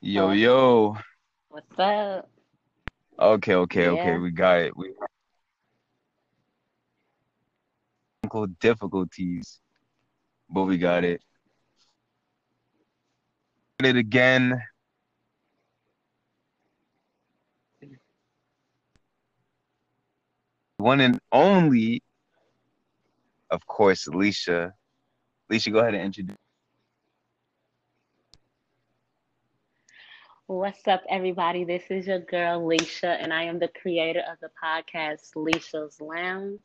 Yo, oh, yo. What's up? Okay, okay, okay. We got it. We technical difficulties, but we got it. It again. One and only, of course, Alicia. Alicia, go ahead and introduce. What's up, everybody? This is your girl, Leisha, and I am the creator of the podcast, Leisha's Lounge.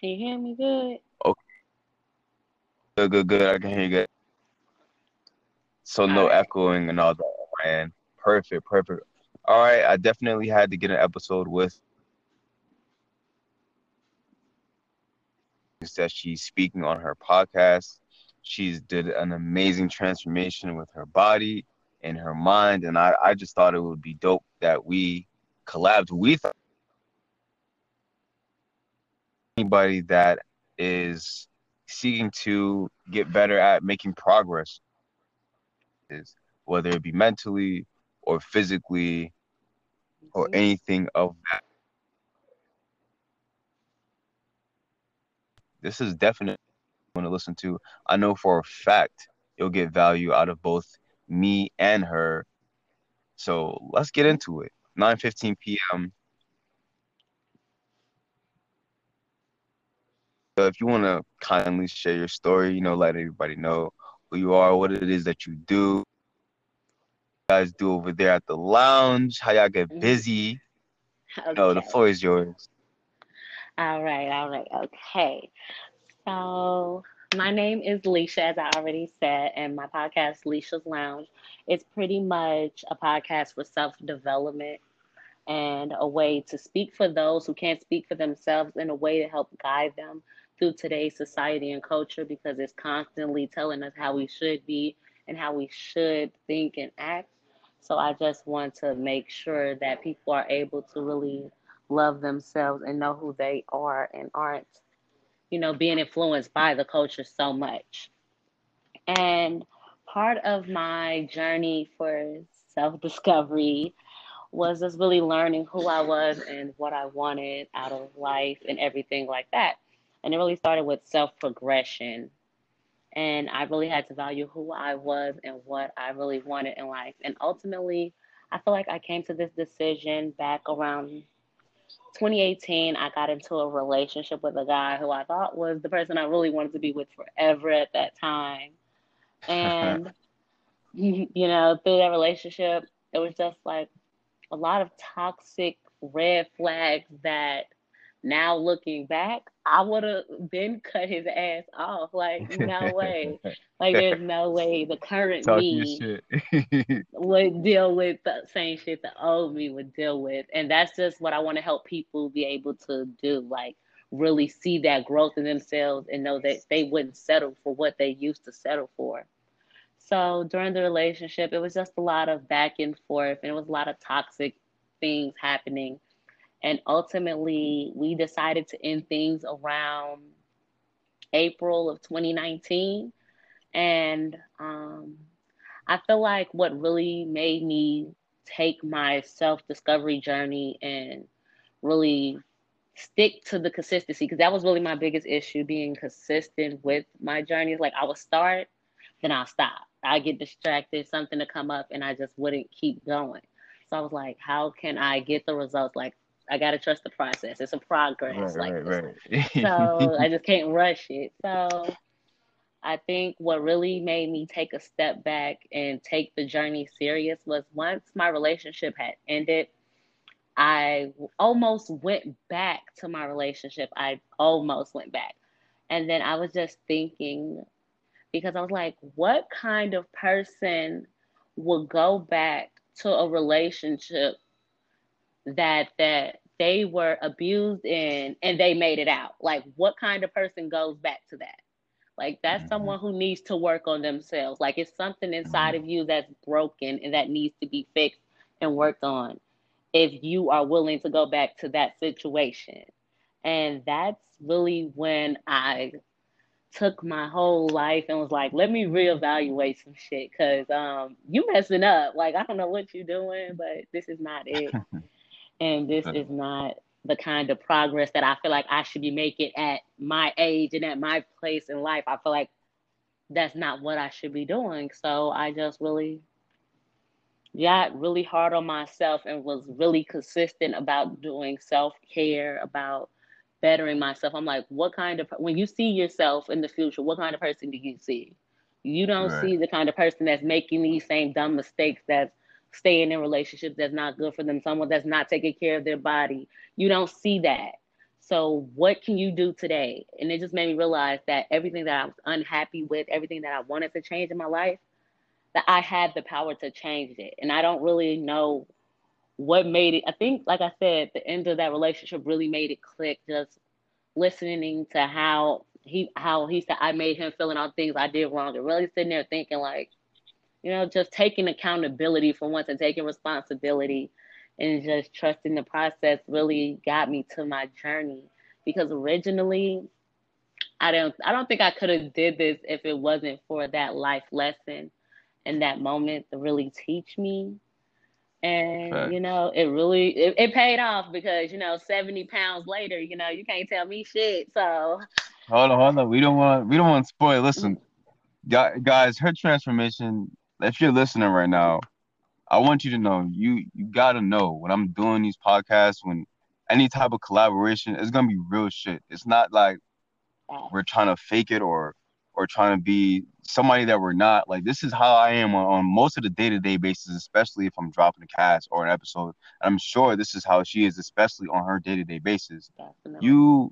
Can you hear me good? Okay, good, good, good. I can hear you good. So All no right. echoing and all that, man. Perfect, perfect. All right, I definitely had to get an episode with that she's speaking on her podcast. She's did an amazing transformation with her body and her mind, and I, I just thought it would be dope that we collabed with anybody that is seeking to get better at making progress, is whether it be mentally or physically or Mhm. anything of that. This is definitely want to listen to. I know for a fact you'll get value out of both me and her. So let's get into it. 9:15 p.m. So if you want to kindly share your story, you know, let everybody know who you are, what it is that you do, you guys do over there at the lounge, how y'all get Mhm. busy. No, the floor is yours. All right, all right, okay. So, my name is Leisha, as I already said, and my podcast, Leisha's Lounge, is pretty much a podcast for self development and a way to speak for those who can't speak for themselves in a way to help guide them through today's society and culture because it's constantly telling us how we should be and how we should think and act. So, I just want to make sure that people are able to really love themselves and know who they are and aren't you know, being influenced by the culture so much. And part of my journey for self discovery was just really learning who I was and what I wanted out of life and everything like that. And it really started with self progression. And I really had to value who I was and what I really wanted in life. And ultimately, I feel like I came to this decision back around 2018, I got into a relationship with a guy who I thought was the person I really wanted to be with forever at that time. And, you know, through that relationship, it was just like a lot of toxic red flags that now looking back, I would have been cut his ass off. Like, no way. Like, there's no way the current Talk me would deal with the same shit the old me would deal with. And that's just what I want to help people be able to do. Like really see that growth in themselves and know that they wouldn't settle for what they used to settle for. So during the relationship, it was just a lot of back and forth and it was a lot of toxic things happening. And ultimately we decided to end things around April of 2019. And um I feel like what really made me take my self discovery journey and really stick to the consistency because that was really my biggest issue being consistent with my journey. Like I would start, then I'll stop. I get distracted, something to come up, and I just wouldn't keep going. So I was like, how can I get the results? Like I gotta trust the process. It's a progress. Right, Like right, right. so I just can't rush it. So I think what really made me take a step back and take the journey serious was once my relationship had ended, I almost went back to my relationship. I almost went back. And then I was just thinking, because I was like, what kind of person would go back to a relationship that that they were abused in and they made it out? Like what kind of person goes back to that? Like that's Mhm, someone who needs to work on themselves. Like it's something inside mhm. of you that's broken and that needs to be fixed and worked on. if you are willing to go back to that situation. And that's really when I took my whole life and was like, let me reevaluate some shit because um, you messing up. Like, I don't know what you're doing, but this is not it. and this is not the kind of progress that I feel like I should be making at my age and at my place in life. I feel like that's not what I should be doing. So I just really got really hard on myself and was really consistent about doing self care, about bettering myself. I'm like, what kind of when you see yourself in the future, what kind of person do you see? You don't right. see the kind of person that's making these same dumb mistakes that's staying in relationships that's not good for them, someone that's not taking care of their body. You don't see that. So what can you do today? And it just made me realize that everything that I was unhappy with, everything that I wanted to change in my life, that I had the power to change it. And I don't really know what made it. I think, like I said, the end of that relationship really made it click. Just listening to how he how he said I made him feeling all things I did wrong, and really sitting there thinking like, you know, just taking accountability for once and taking responsibility and just trusting the process really got me to my journey. Because originally I don't I don't think I could have did this if it wasn't for that life lesson and that moment to really teach me. And you know, it really it, it, paid off because you know, seventy pounds later, you know, you can't tell me shit. So hold on, hold on. We don't want we don't want to spoil. Listen, mm. guys, her transformation. If you're listening right now, I want you to know you you gotta know when I'm doing these podcasts when any type of collaboration, it's gonna be real shit. It's not like we're trying to fake it or or trying to be somebody that we're not. Like this is how I am on, on most of the day to day basis, especially if I'm dropping a cast or an episode. And I'm sure this is how she is, especially on her day to day basis. Definitely. You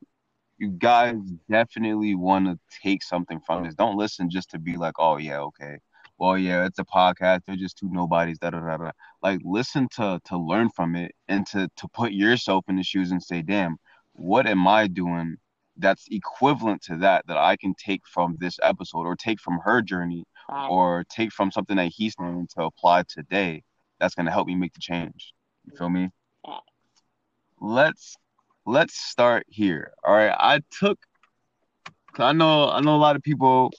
you guys definitely want to take something from oh. this. Don't listen just to be like, oh yeah, okay. Well, yeah, it's a podcast. They're just two nobodies. Da da da da. Like, listen to to learn from it and to to put yourself in the shoes and say, damn, what am I doing that's equivalent to that that I can take from this episode or take from her journey or take from something that he's learning to apply today that's going to help me make the change. You feel me? Let's let's start here. All right, I took I know I know a lot of people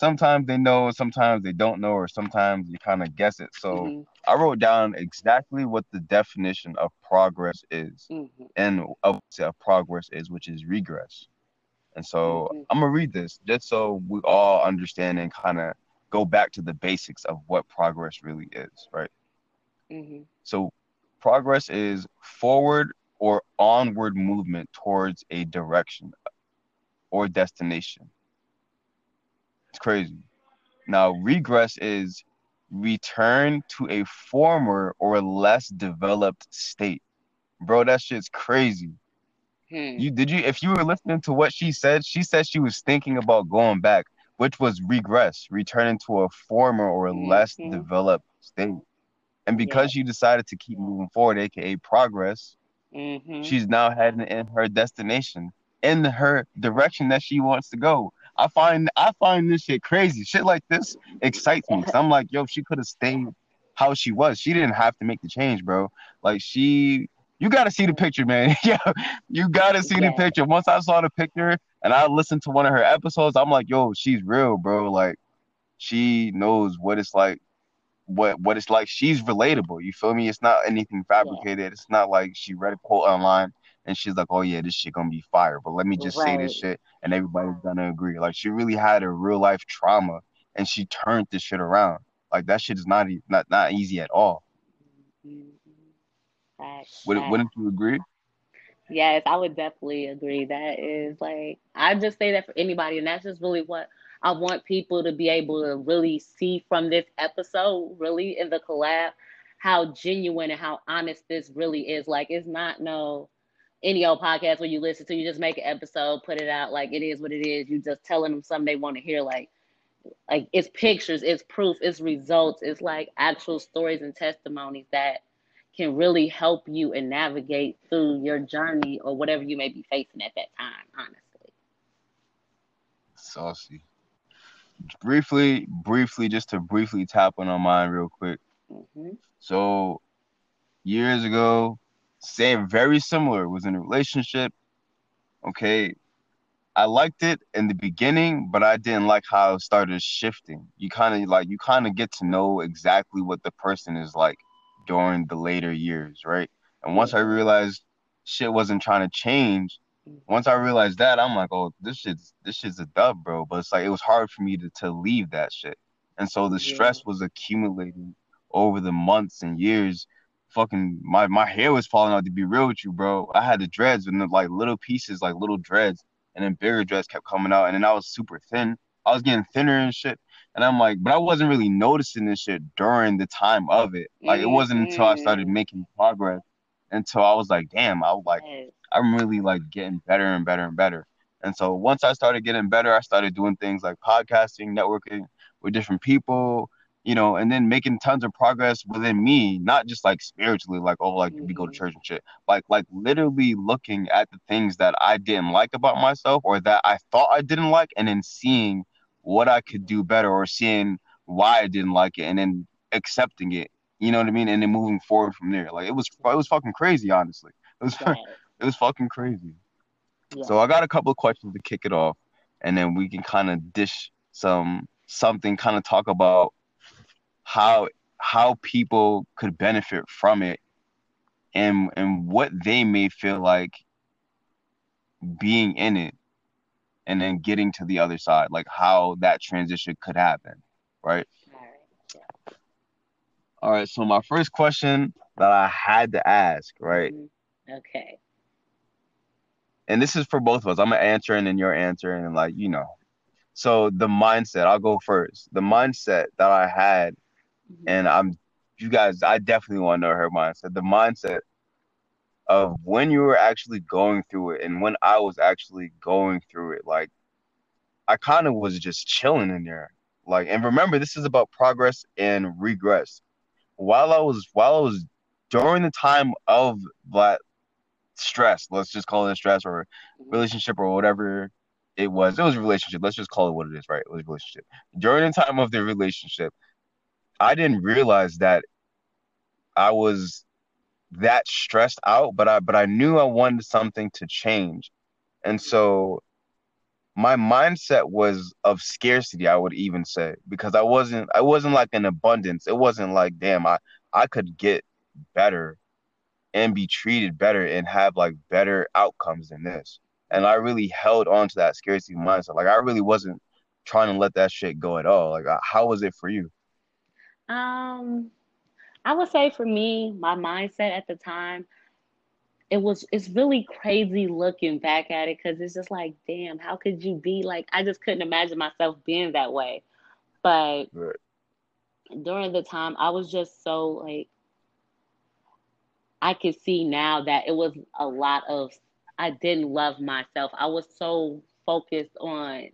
sometimes they know, sometimes they don't know, or sometimes you kind of guess it. So mm-hmm. I wrote down exactly what the definition of progress is, mm-hmm. and of, progress is, which is regress. And so mm-hmm. I'm gonna read this just so we all understand and kind of go back to the basics of what progress really is, right? Mm-hmm. So progress is forward or onward movement towards a direction or destination. It's crazy. Now, regress is return to a former or less developed state. Bro, that shit's crazy. Hmm. You did you if you were listening to what she said, she said she was thinking about going back, which was regress, returning to a former or mm-hmm. less developed state. And because yeah. she decided to keep moving forward, aka progress, mm-hmm. she's now heading in her destination in her direction that she wants to go. I find I find this shit crazy. Shit like this excites me. I'm like, yo, she could have stayed how she was. She didn't have to make the change, bro. Like she you gotta see the picture, man. yeah, you gotta see yeah. the picture. Once I saw the picture and I listened to one of her episodes, I'm like, yo, she's real, bro. Like she knows what it's like what what it's like. She's relatable. You feel me? It's not anything fabricated. Yeah. It's not like she read a quote online and she's like, "Oh yeah, this shit gonna be fire." But let me just right. say this shit, and everybody's gonna agree. Like she really had a real life trauma, and she turned this shit around. Like that shit is not not not easy at all. Mm-hmm. Would, wouldn't you agree? Yes, I would definitely agree. That is like I just say that for anybody, and that's just really what I want people to be able to really see from this episode, really in the collab, how genuine and how honest this really is. Like it's not no any old podcast where you listen to, you just make an episode, put it out like it is what it is. You just telling them something they want to hear, like like it's pictures, it's proof, it's results, it's like actual stories and testimonies that can really help you and navigate through your journey or whatever you may be facing at that time, honestly. Saucy. Briefly, briefly, just to briefly tap on mind real quick. Mm-hmm. So years ago, same, very similar. Was in a relationship. Okay, I liked it in the beginning, but I didn't like how it started shifting. You kind of like you kind of get to know exactly what the person is like during the later years, right? And once I realized shit wasn't trying to change, once I realized that, I'm like, oh, this shit's this shit's a dub, bro. But it's like it was hard for me to to leave that shit, and so the Yeah. stress was accumulating over the months and years. Fucking my my hair was falling out. To be real with you, bro, I had the dreads and the, like little pieces, like little dreads and then bigger dreads kept coming out, and then I was super thin. I was getting thinner and shit. And I'm like, but I wasn't really noticing this shit during the time of it. Like it wasn't until I started mm-hmm. making progress until I was like, damn, I was like, I'm really like getting better and better and better. And so once I started getting better, I started doing things like podcasting, networking with different people, you know, and then making tons of progress within me, not just like spiritually, like, oh, like we go to Mhm. church and shit. Like like literally looking at the things that I didn't like about myself or that I thought I didn't like and then seeing what I could do better or seeing why I didn't like it and then accepting it. You know what I mean? And then moving forward from there. Like it was it was fucking crazy, honestly. It was it was fucking crazy. Yeah. So I got a couple of questions to kick it off, and then we can kind of dish some something, kind of talk about how how people could benefit from it, and and what they may feel like being in it, and then getting to the other side, like how that transition could happen, right? All right. All right. So my first question that I had to ask, right, Mhm. Okay. and this is for both of us. I'm gonna answer and then you're answering, and like you know. So the mindset, I'll go first. The mindset that I had, Mhm. and I'm, you guys, I definitely want to know her mindset. The mindset of when you were actually going through it, and when I was actually going through it, like I kind of was just chilling in there. Like, and remember, this is about progress and regress. While I was, while I was during the time of that stress, let's just call it a stress or Mhm. relationship or whatever it was. It was a relationship. Let's just call it what it is, right? It was a relationship. During the time of the relationship, I didn't realize that I was that stressed out, but I but I knew I wanted something to change. And so my mindset was of scarcity, I would even say, because I wasn't I wasn't like an abundance. It wasn't like, damn, I I could get better and be treated better and have like better outcomes than this. And I really held on to that scarcity mindset. Like I really wasn't trying to let that shit go at all. Like how was it for you? Um, I would say for me, my mindset at the time, it was it's really crazy looking back at it because it's just like, damn, how could you be like? I just couldn't imagine myself being that way. But Right. during the time, I was just so like, I could see now that it was a lot of I didn't love myself. I was so focused on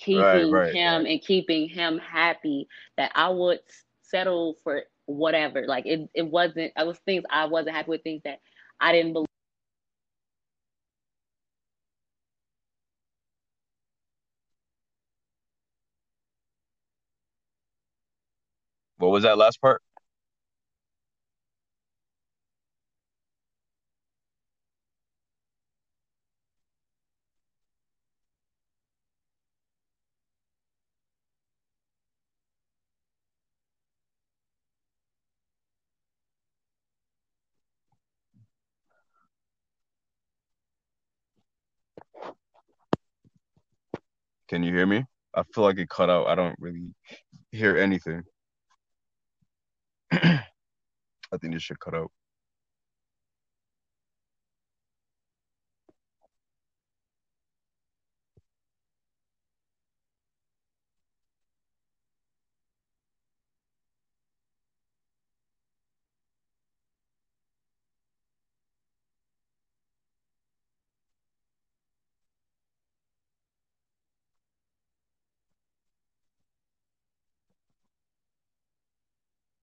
keeping right, him right. and keeping him happy that I would settle for whatever. Like it, it wasn't. I was things I wasn't happy with. Things that I didn't believe. What was that last part? Can you hear me? I feel like it cut out. I don't really hear anything. I think this should cut out.